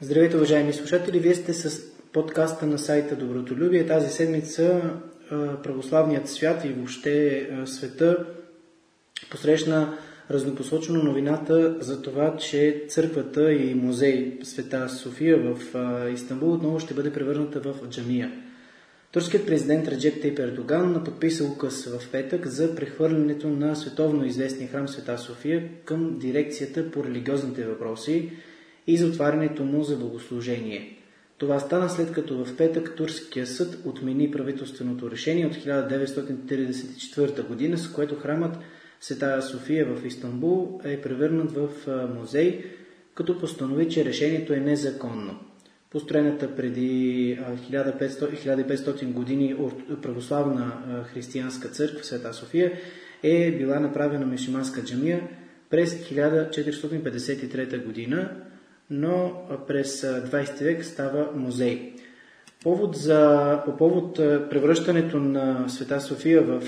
Здравейте, уважаеми слушатели! Вие сте с подкаста на сайта Добротолюбие. Тази седмица православният свят и въобще света посрещна разнопосочно новината за това, че църквата и музей Света София в Истанбул отново ще бъде превърната в джамия. Турският президент Раджеп Тейп Ердоган подписа указ в петък за прехвърлянето на световно известния храм Света София към дирекцията по религиозните въпроси и за отварянето му за богослужение. Това стана след като в петък Турския съд отмени правителственото решение от 1934 година, с което храмът Света София в Истанбул е превърнат в музей, като постанови, че решението е незаконно. Построената преди 1500, години православна християнска църква Света София е била направена мусулманска джамия през 1453 година, но през 20 век става музей. Повод за, по повод превръщането на Света София в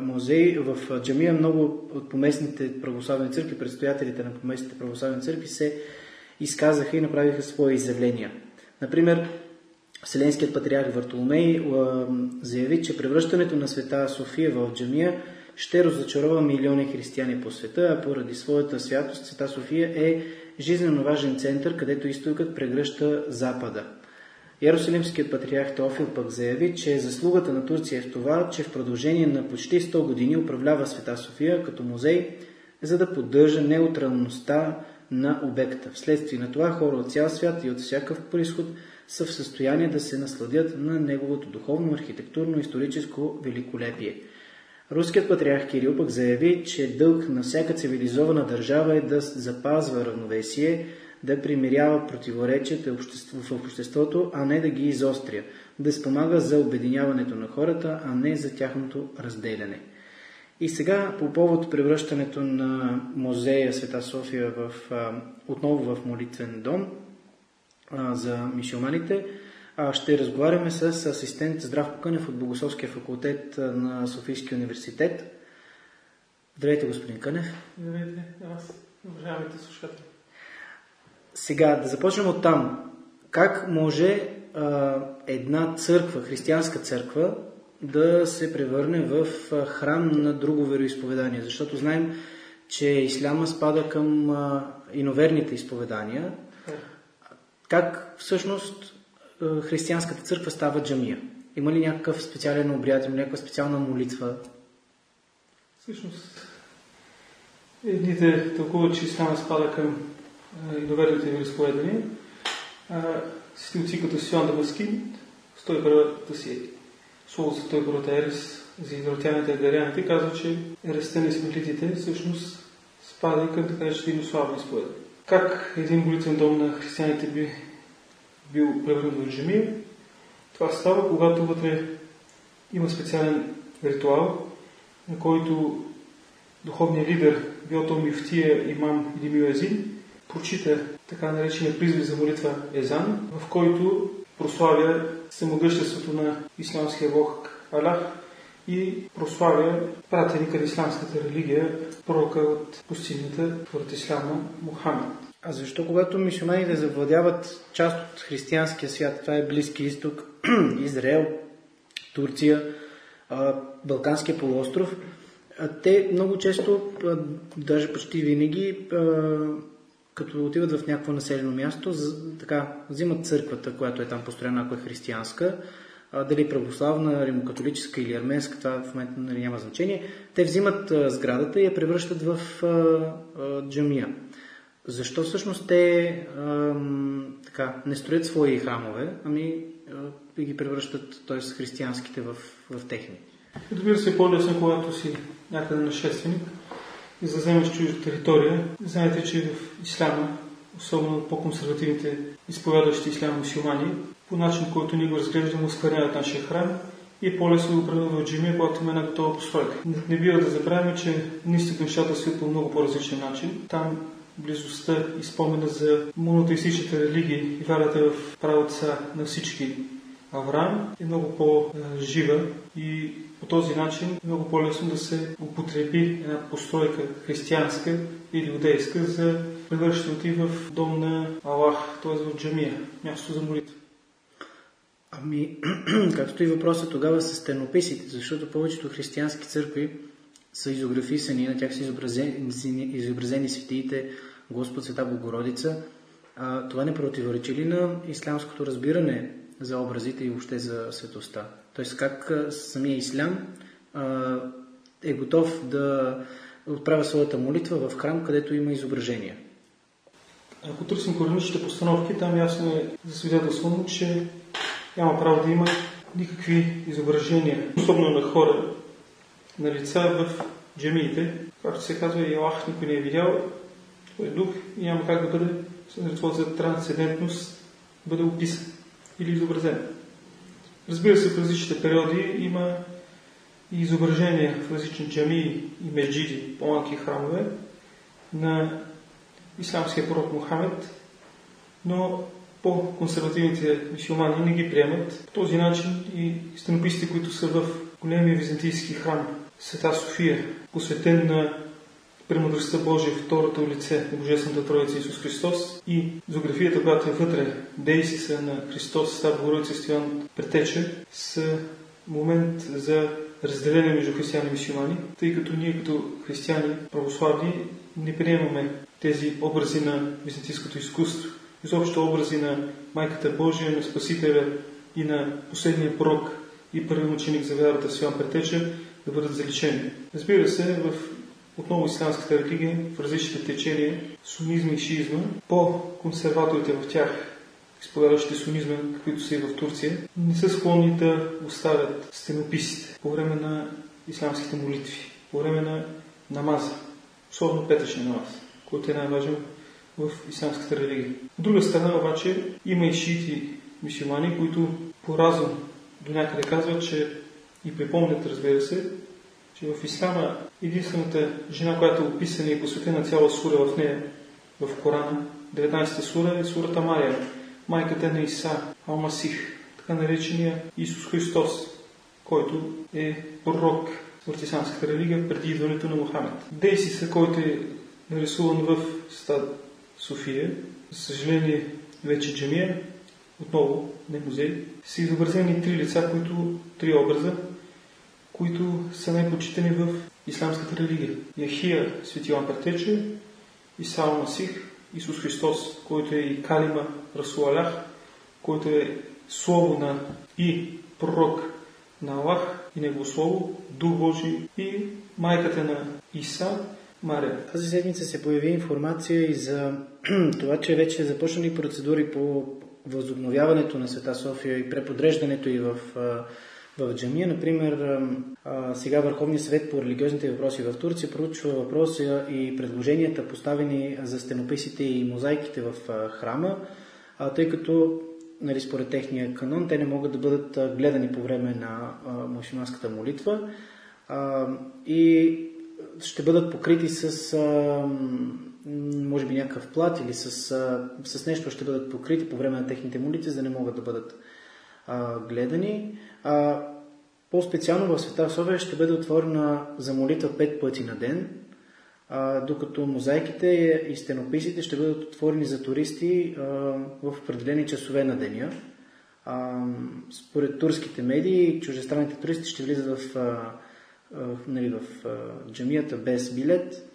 музей, в джамия, много от поместните православни църкви, предстоятелите на поместните православни църкви се изказаха и направиха свои изявления. Например, Вселенският патриарх Вартоломей заяви, че превръщането на Света София в джамия ще разочарова милиони християни по света, а поради своята святост Света София е жизненно важен център, където изтокът прегръща Запада. Ярусалимският патриарх Теофил пък заяви, че заслугата на Турция е в това, че в продължение на почти 100 години управлява Света София като музей, за да поддържа неутралността на обекта. Вследствие на това хора от цял свят и от всякакъв происход са в състояние да се насладят на неговото духовно, архитектурно, историческо великолепие. Руският патриарх Кирил пък заяви, че дълг на всяка цивилизована държава е да запазва равновесие, да примирява противоречията в обществото, а не да ги изостря, да спомага за обединяването на хората, а не за тяхното разделяне. И сега, по повод превръщането на музея Света София в, отново в молитвен дом за мишоманите, ще разговаряме с асистент Здравко Кънев от Богословския факултет на Софийския университет. Здравейте, господин Кънев. Здравейте, аз, уважаемите слушатели. Сега, да започнем от там. Как може а, една църква, християнска църква, да се превърне в храм на друго вероисповедание? Защото знаем, че исляма спада към иноверните изповедания. Как всъщност християнската църква става джамия? Има ли някакъв специален обряд, има някаква специална молитва? Всъщност, едните тълкуват, че исляма спада към и доверните вероисповедания, светилци като Сион Дамаскин, 101-та си за 101-та ерес за извратяните даряните, казва, че ерестта на изметлитите всъщност спада и към така че славно изповедане. Как един молитвен дом на християните би бил превърнат в джамия? Това става, когато вътре има специален ритуал, на който духовният лидер, бил то мифтия, имам или мюезин, прочита така наречения призив за молитва Езан, в който прославя самогъществото на исламския бог Аллах и прославя пратеника на исламската религия, пророка от пустинята от исляма Мухамед. А защо когато мисюманите завладяват част от християнския свят, това е Близки изток, Израел, Турция, Балканския полуостров, те много често, даже почти винаги, като отиват в някакво населено място, така, взимат църквата, която е там построена, ако е християнска, дали православна, римокатолическа или арменска, това в момента нали, няма значение. Те взимат сградата и я превръщат в а, а, джамия. Защо всъщност те а, така, не строят свои храмове, ами а, ги превръщат, т.е. християнските в, в техни? Разбира се, по-лесно, когато си някъде нашественик, за вземеш чужда територия. Знаете, че в исляма, особено по-консервативните изповядащи ислям мусулмани, по начин, който ние го разглеждаме, оскверняват нашия храм и по-лесно го превърнат в джимия, когато има една готова постройка. Не бива да забравяме, че наистина нещата стоят по много по-различен начин. Там близостта и спомена за монотеистичните религии и вярата в правота на всички Авраам е много по-жива и по този начин е много по-лесно да се употреби една постройка християнска или иудейска за превръщането в дом на Аллах, т.е. в джамия, място за молитва. Ами, както и въпросът тогава с стенописите, защото повечето християнски църкви са изографисани, на тях са изобразени, изобразени светиите Господ, Света Богородица. А, това не противоречи ли на ислямското разбиране за образите и въобще за светостта? Тоест как самия ислям е готов да отправя своята молитва в храм, където има изображения? Ако търсим кораничните постановки, там ясно е засвидетелствано, че няма право да има никакви изображения, особено на хора, на лица в джемиите. Както се казва, и Аллах никой не е видял, той е дух и няма как да бъде за трансцендентност бъде описан или изобразен. Разбира се, в различните периоди има и изображения в различни джамии и меджиди, по-малки храмове на исламския пророк Мухамед, но по-консервативните мусулмани не ги приемат. По този начин и стенописите, които са в големия византийски храм Света София, посветен на премъдростта Божия, второто лице на Божествената Троица Исус Христос и зоографията, която е вътре, действия на Христос, Стар Богородица Стоян Претече, са момент за разделение между християни и мусулмани, тъй като ние като християни православни не приемаме тези образи на византийското изкуство, изобщо образи на Майката Божия, на Спасителя и на последния пророк и първи ученик за вярата Сион Претече да бъдат заличени. Разбира се, в отново исламската религия, в различните течения, сунизма и шиизма, по-консерваторите в тях, изповядащите сунизма, каквито са и в Турция, не са склонни да оставят стенописите по време на исламските молитви, по време на намаза, особено петъчния намаз, който е най-важен в исламската религия. От друга страна обаче има и шиити мисюмани, които по разум до някъде казват, че и припомнят, разбира се, че в Ислама единствената жена, която е описана и посветена цяла сура в нея, в Корана, 19-та сура е сурата Мария, майката на Иса, Алмасих, така наречения Исус Христос, който е пророк в исламската религия преди идването на Мухамед. Дейсиса, който е нарисуван в стад София, за съжаление вече джамия, отново не музей, са изобразени три лица, които, три образа, които са най-почитани в исламската религия. Яхия, свети Йоан Претече, Исао Масих, Исус Христос, който е и Калима Расуалях, който е Слово на и пророк на Аллах и Негово Слово, Дух Божий и майката на Иса, Мария. Тази седмица се появи информация и за това, че вече започнали процедури по възобновяването на Света София и преподреждането и в в джамия. Например, сега Върховният съвет по религиозните въпроси в Турция проучва въпроса и предложенията поставени за стенописите и мозайките в храма, тъй като нали, според техния канон те не могат да бъдат гледани по време на мусулманската молитва и ще бъдат покрити с може би някакъв плат или с, с нещо ще бъдат покрити по време на техните молитви, за да не могат да бъдат гледани. По-специално в Света София ще бъде отворена за молитва пет пъти на ден, докато мозайките и стенописите ще бъдат отворени за туристи в определени часове на деня. Според турските медии, чужестранните туристи ще влизат в, а, нали, в джамията без билет,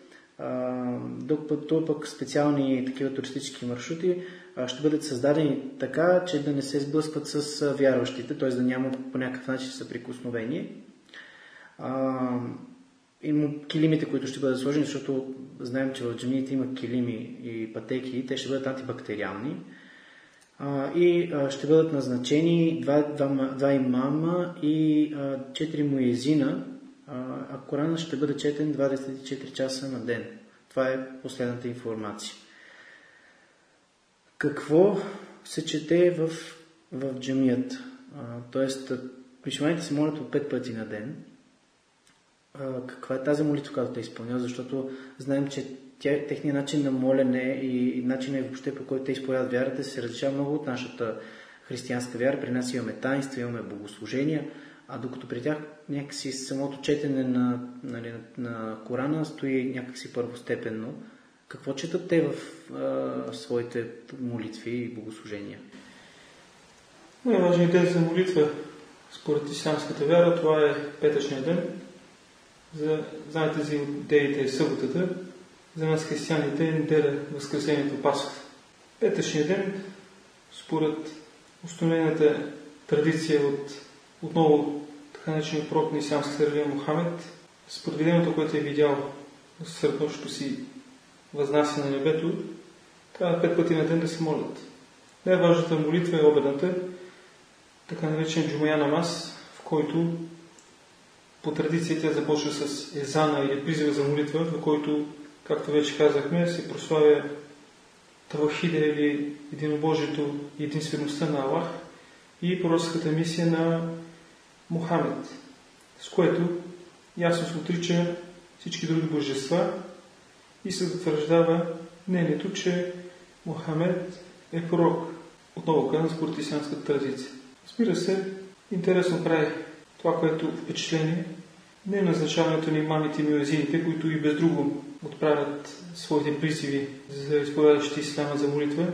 докато пък специални такива туристически маршрути ще бъдат създадени така, че да не се сблъскват с вярващите, т.е. да няма по някакъв начин съприкосновение. Има килимите, които ще бъдат сложени, защото знаем, че в джамиите има килими и пътеки, те ще бъдат антибактериални. И ще бъдат назначени два, два, два имама и четири муезина, а Корана ще бъде четен 24 часа на ден. Това е последната информация. Какво се чете в, в джамият? Тоест, мишманите се молят по пет пъти на ден. А, каква е тази молитва, която те изпълняват? Защото знаем, че тя, техният начин на молене и, и начинът въобще по който те изповядат вярата се различава много от нашата християнска вяра. При нас имаме таинства, имаме богослужения, а докато при тях някакси самото четене на, нали, на Корана стои някакси първостепенно. Какво четат те в а, своите молитви и богослужения? Най-важният ден за молитва според исламската вяра, това е петъчния ден. За, знаете за идеите е съботата, за нас християните е неделя, възкресението, Пасхата. Петъчния ден, според установената традиция от отново така наречения пророк на исламската религия Мохамед, според виденото, което е видял сред нощото си възнася на небето, трябва пет пъти на ден да се молят. Най-важната молитва е обедната, така наречен Джумая Намаз, в който по традиция тя започва с езана или призива за молитва, в който, както вече казахме, се прославя Тавахида или единобожието и единствеността на Аллах и пророческата мисия на Мухамед, с което ясно се отрича всички други божества и се затвърждава мнението, че Мухамед е пророк. Отново казвам според исламската традиция. Разбира се, интересно прави това, което впечатление, не е назначаването на имамите и мюезините, които и без друго отправят своите призиви за изповядащи ислама за молитва,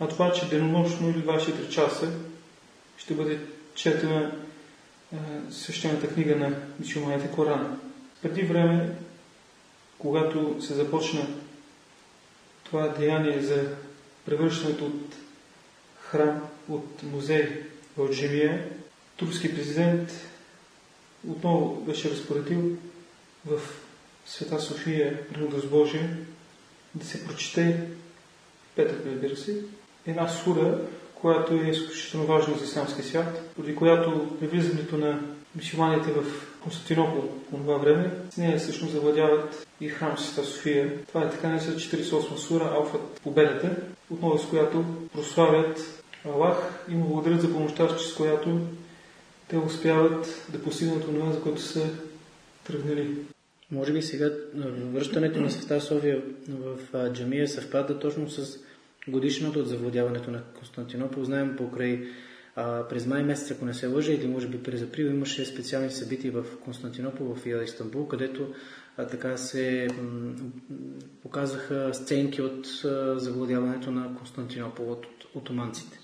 а това, че денонощно или 24 часа ще бъде четена свещената книга на мисюманите Корана. Преди време, когато се започна това деяние за превръщането от храм, от музей в Джемия, турски президент отново беше разпоредил в Света София, Премудрост Божия, да се прочете, петък, разбира се, една сура, която е изключително важна за исламския свят, поради която при влизането на мисюманите в Константинопол по това време, с нея всъщност завладяват и храм Света София. Това е така наречена 48 сура, Алфът Победата, отново с която прославят Аллах и му благодарят за помощта, с която те успяват да постигнат това, за което са тръгнали. Може би сега връщането на Света София в джамия съвпада точно с годишното от завладяването на Константинопол. Знаем покрай а, през май месец, ако не се лъжа, или може би през април, имаше специални събития в Константинопол, в Истанбул, където а, така се м- показаха сценки от а, завладяването на Константинопол от, от отоманците.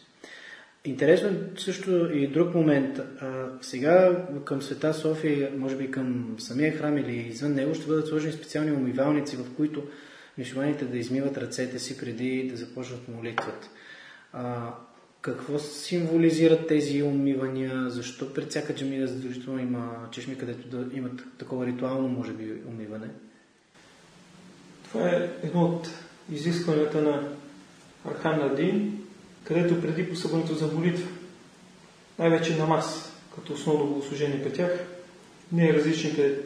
Интересно е също и друг момент. А, сега към Света София, може би към самия храм или извън него, ще бъдат сложени специални умивалници, в които мишуманите да измиват ръцете си преди да започнат молитвата. Какво символизират тези умивания? Защо пред всяка джамия задължително има чешми, където да имат такова ритуално, може би, умиване? Това е едно от изискванията на Архан Надин, където преди посъбването за молитва, най-вече намаз, като основно богослужение при тях, не е различните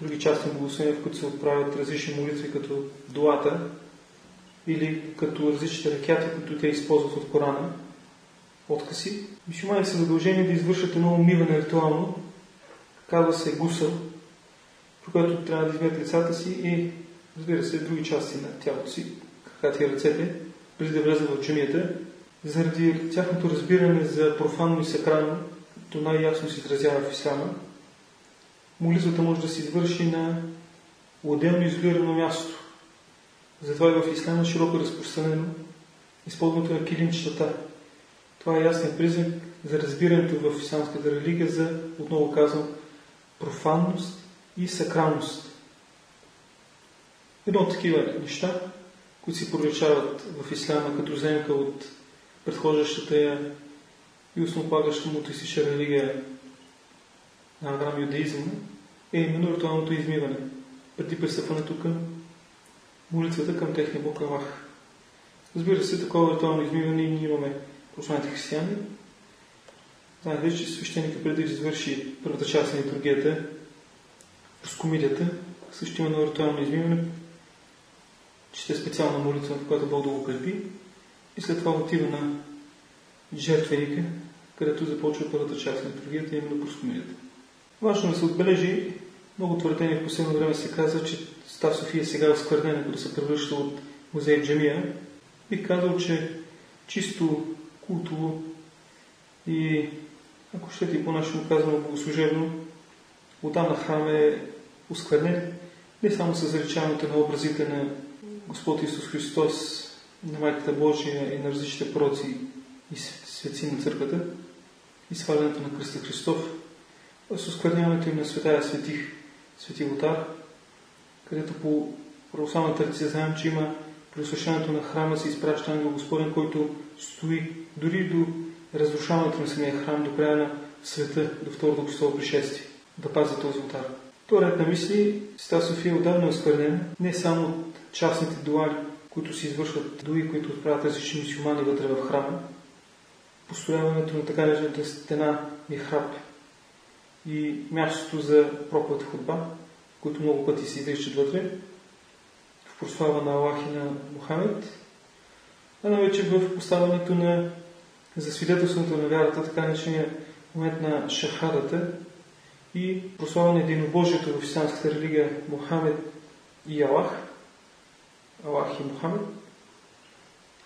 други части на богослужение, в които се отправят различни молитви, като дуата или като различните ракети, които те използват от Корана, откъси. Мишумани са задължени да извършат едно умиване ритуално, казва се гусъл, при което трябва да измият лицата си и, разбира се, други части на тялото си, краката и ръцете, преди да влезат в чумията, заради тяхното разбиране за профанно и сакрално, то най-ясно се изразява в ислама, молитвата може да се извърши на отделно изолирано място. Затова и в ислама широко разпространено използването на килимчетата. Това е ясен признак за разбирането в исламската религия за, отново казвам, профанност и сакралност. Едно от такива неща, които се проличават в ислама като вземка от предхождащата я и основополагаща мутистична религия на Авраам юдаизма, е именно ритуалното измиване, преди пристъпването към молитвата към техния Бог Аллах. Разбира се, такова ритуално измиване ние имаме посланите християни. Знаете, че свещеника преди да извърши първата част на литургията, разкомилията, също има ритуално измиване, чете специална молитва, в която Бог да го крепи и след това отива на жертвеника, където започва първата част на литургията, именно проскомилията. Важно е да се отбележи, много твърдения в последно време се казва, че Став София сега е сквърнена, като се превръща от музей в джамия. Бих казал, че чисто култово. И ако ще ти по-нашему казано богослужебно, оттам на храм е осквернен не само с заличаването на образите на Господ Исус Христос, на Майката Божия и на различните пророци и светци на църквата, и свалянето на кръста Христов, а с оскверняването им на светая светих, свети Лотар, където по православната традиция знаем, че има при на храма се изпраща ангел Господен, който стои дори до разрушаването на самия храм до края на света, до второто Христово пришествие, да пази този отар. То ред на мисли, Света София отдавна е осквернена, не само от частните дуали, които се извършват дуи, които отправят различни мусулмани вътре в храма, построяването на така наречената стена храп и мястото за проповед ходба, които много пъти се изричат вътре, в прослава на Аллах и на Мухамед, а най-вече в поставянето на за свидетелството на вярата, така наречения момент на шахадата и прославяне единобожието в исламската религия Мухамед и Аллах, Аллах и Мухамед,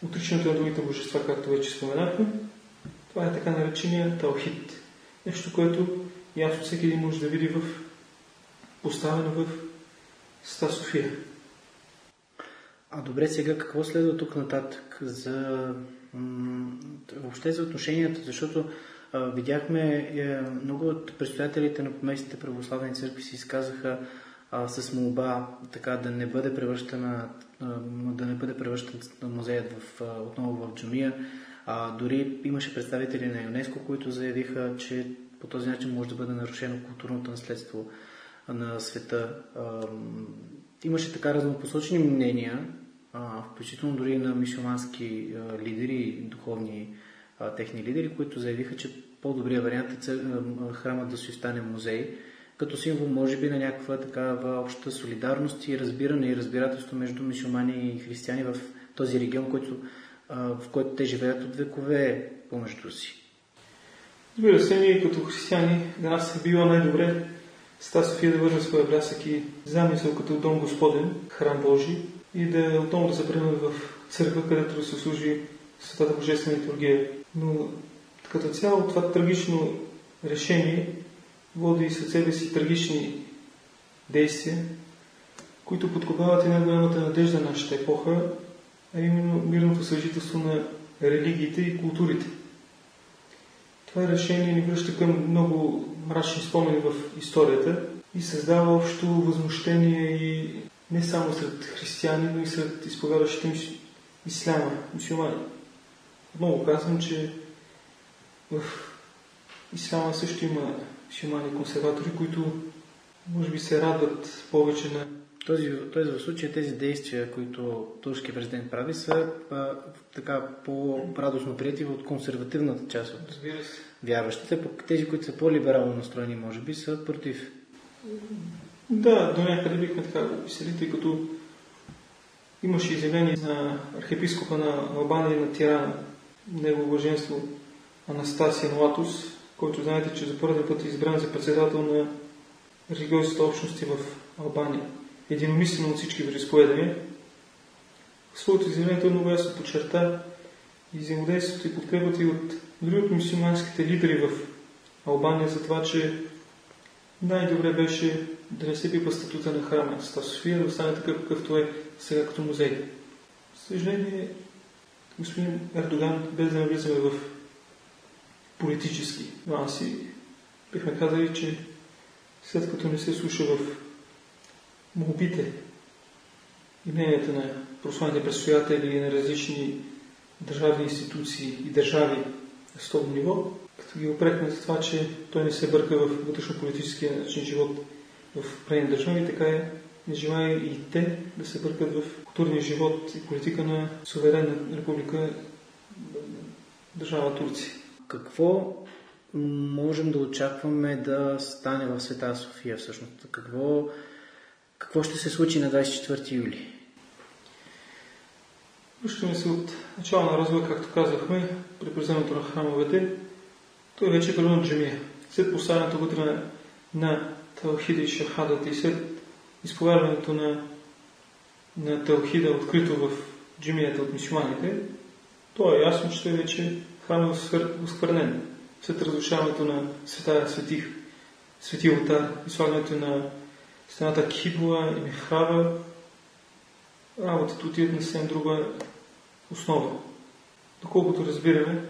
отричането на другите божества, както вече споменахме, това е така наречения Талхид. Нещо, което ясно всеки един може да види в поставено в Ста София. А добре, сега какво следва тук нататък за въобще за отношенията, защото а, видяхме е, много от предстоятелите на поместните православни църкви си изказаха а, с молба така да не бъде превръщана а, да не бъде превръщан музеят в, отново в джумия. А, дори имаше представители на ЮНЕСКО, които заявиха, че по този начин може да бъде нарушено културното наследство на света. А, имаше така разнопосочни мнения, включително дори на мисиомански лидери духовни техни лидери, които заявиха, че по-добрият вариант е храмът да си остане музей, като символ, може би, на някаква такава обща солидарност и разбиране и разбирателство между мисиомани и християни в този регион, който, в който те живеят от векове помежду си. Разбира се, ние като християни, за нас е било най-добре Ста София да вържа своя блясък и замисъл като Дом Господен, храм Божий, и да отново да се приеме в църква, където да се служи Светата Божествена литургия. Но като цяло това трагично решение води след себе си трагични действия, които подкопават и най-голямата надежда на нашата епоха, а именно мирното съжителство на религиите и културите. Това решение ни връща към много мрачни спомени в историята и създава общо възмущение и не само сред християни, но и сред изповядащите им исляма, мусулмани. Отново казвам, че в исляма също има мусулмани консерватори, които може би се радват повече на този, този в случай тези действия, които турски президент прави, са а, така по-радостно прияти от консервативната част от вярващите, пък тези, които са по-либерално настроени, може би, са против. Да, до някъде бихме така го описали, тъй като имаше изявление на архиепископа на Албания на Тирана, негово уваженство Анастасия Налатус, който знаете, че за първи път е избран за председател на религиозните общности в Албания. Единомислено от всички вероисповедания. В своето изявление той много ясно подчерта и взаимодействието и подкрепата и от дори от мусулманските лидери в Албания за това, че най-добре беше да не се пипа статута на храма Ста София, да остане такъв какъвто е сега като музей. съжаление, господин Ердоган, без да навлизаме в политически нюанси, бихме казали, че след като не се слуша в молбите и мненията на прославните предстоятели и на различни държавни институции и държави на световно ниво, като ги опрекне за това, че той не се бърка в вътрешно-политическия начин живот в крайни държави, така е не желая и те да се бъркат в културния живот и политика на суверенна република държава Турция. Какво можем да очакваме да стане в Света София всъщност? Какво, какво ще се случи на 24 юли? Връщаме се от начало на развоя, както казахме, при приземането на храмовете. Той вече е превърнат джемия. След поставянето вътре на, на Талхида и Шахадата и след изповядването на, на Талхида, открито в джемията от мусулманите, то е ясно, че той вече храм е след разрушаването на света, светих, свети алтар и слагането на стената Кибла и Михрава, работата отиде на съвсем друга основа. Доколкото разбираме,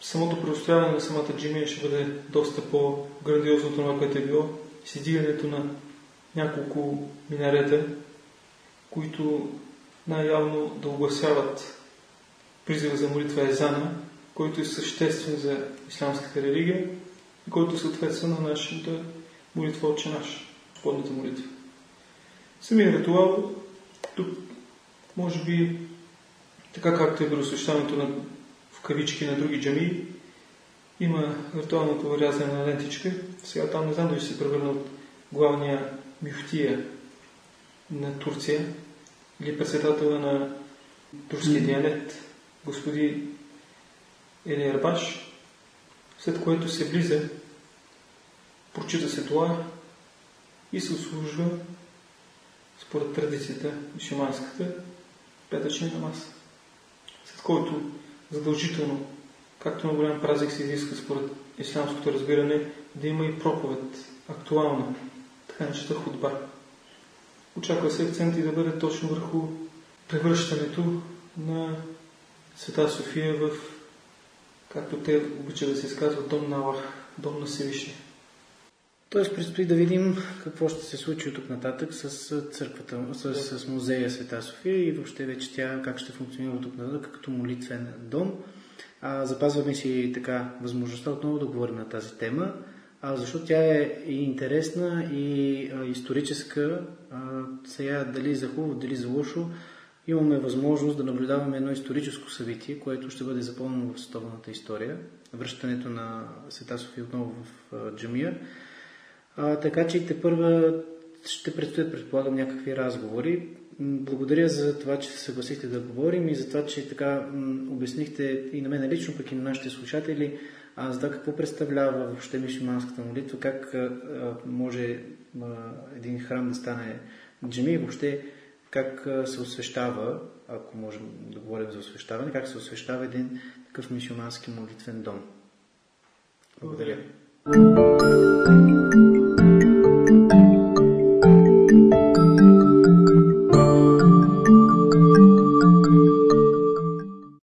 самото преустрояване на самата джимия ще бъде доста по-грандиозно от това, което е било. С издигането на няколко минарета, които най-явно да огласяват призива за молитва Езана, който е съществен за исламската религия и който съответства на нашата молитва Отче наш, подната молитва. Самия ритуал, тук може би така както е веросвещането на в кавички на други джами, има ритуалното върязане на лентичка. Сега там не знам дали ще се превърна от главния мюфтия на Турция или председателя на турския mm-hmm. диалект, господи Ели Арбаш, след което се влиза, прочита се това и се услужва според традицията мишиманската петъчен намаз. След който задължително, както на голям празник се изиска според исламското разбиране, да има и проповед, актуална, така начата худба. Очаква се акцент и да бъде точно върху превръщането на Света София в, както те обичат да се изказват, дом на Аллах, дом на Всевишния. Тоест предстои да видим какво ще се случи от тук нататък с църквата, с, с музея Света София и въобще вече тя как ще функционира от тук нататък като молитвен дом. А, запазваме си така възможността отново да говорим на тази тема, а, защото тя е и интересна, и а, историческа. А, сега дали за хубаво, дали за лошо, имаме възможност да наблюдаваме едно историческо събитие, което ще бъде запълнено в световната история. Връщането на Света София отново в а, джамия. А, така че и те първа ще предстоят, предполагам, някакви разговори. Благодаря за това, че се съгласихте да говорим и за това, че така обяснихте и на мен лично, пък и на нашите слушатели, а, за това какво представлява въобще мишиманската молитва, как може един храм да стане джами и въобще как се освещава, ако можем да говорим за освещаване, как се освещава един такъв мишимански молитвен дом. Благодаря. Благодаря.